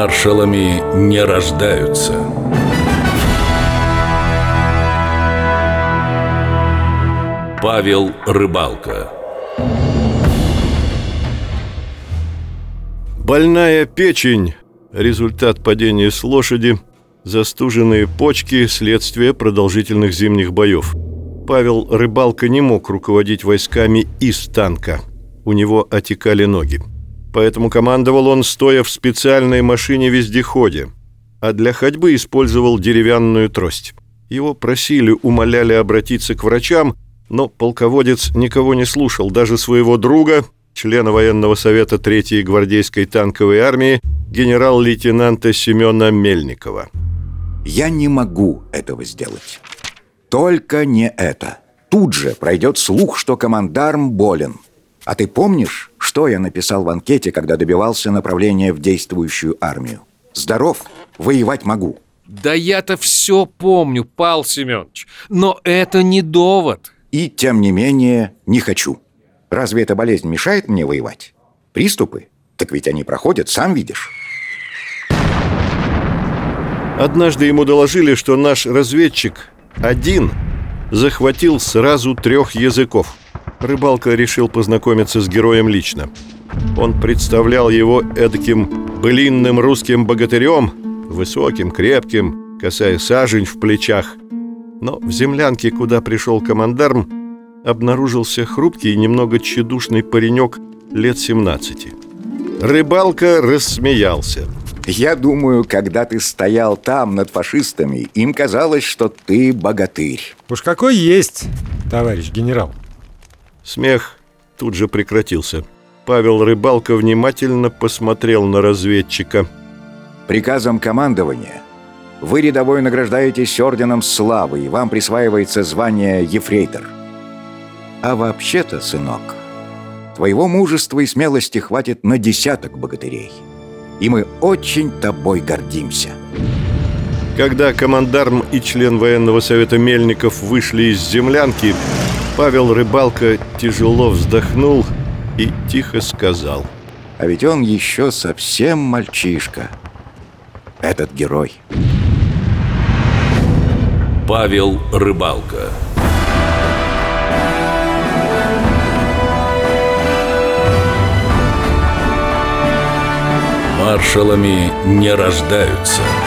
Маршалами не рождаются. Павел Рыбалка Больная печень – результат падения с лошади, застуженные почки – следствие продолжительных зимних боев. Павел Рыбалка не мог руководить войсками из танка. У него отекали ноги. Поэтому командовал он, стоя в специальной машине-вездеходе, а для ходьбы использовал деревянную трость. Его просили, умоляли обратиться к врачам, но полководец никого не слушал, даже своего друга, члена военного совета 3-й гвардейской танковой армии, генерал-лейтенанта Семена Мельникова. «Я не могу этого сделать. Только не это. Тут же пройдет слух, что командарм болен. А ты помнишь, что я написал в анкете, когда добивался направления в действующую армию? Здоров, воевать могу». Да я-то все помню, Пал Семенович, но это не довод. И тем не менее не хочу. Разве эта болезнь мешает мне воевать? Приступы? Так ведь они проходят, сам видишь. Однажды ему доложили, что наш разведчик один захватил сразу трех языков. Рыбалка решил познакомиться с героем лично. Он представлял его эдаким былинным русским богатырем, высоким, крепким, касая сажень в плечах. Но в землянке, куда пришел командарм, обнаружился хрупкий и немного тщедушный паренек лет 17. Рыбалка рассмеялся. Я думаю, когда ты стоял там над фашистами, им казалось, что ты богатырь. Уж какой есть, товарищ генерал. Смех тут же прекратился. Павел Рыбалка внимательно посмотрел на разведчика. Приказом командования вы рядовой награждаетесь орденом славы, и вам присваивается звание ефрейтор. А вообще-то, сынок, твоего мужества и смелости хватит на десяток богатырей. И мы очень тобой гордимся. Когда командарм и член военного совета Мельников вышли из землянки, Павел Рыбалка тяжело вздохнул и тихо сказал. А ведь он еще совсем мальчишка. Этот герой. Павел Рыбалка Маршалами не рождаются –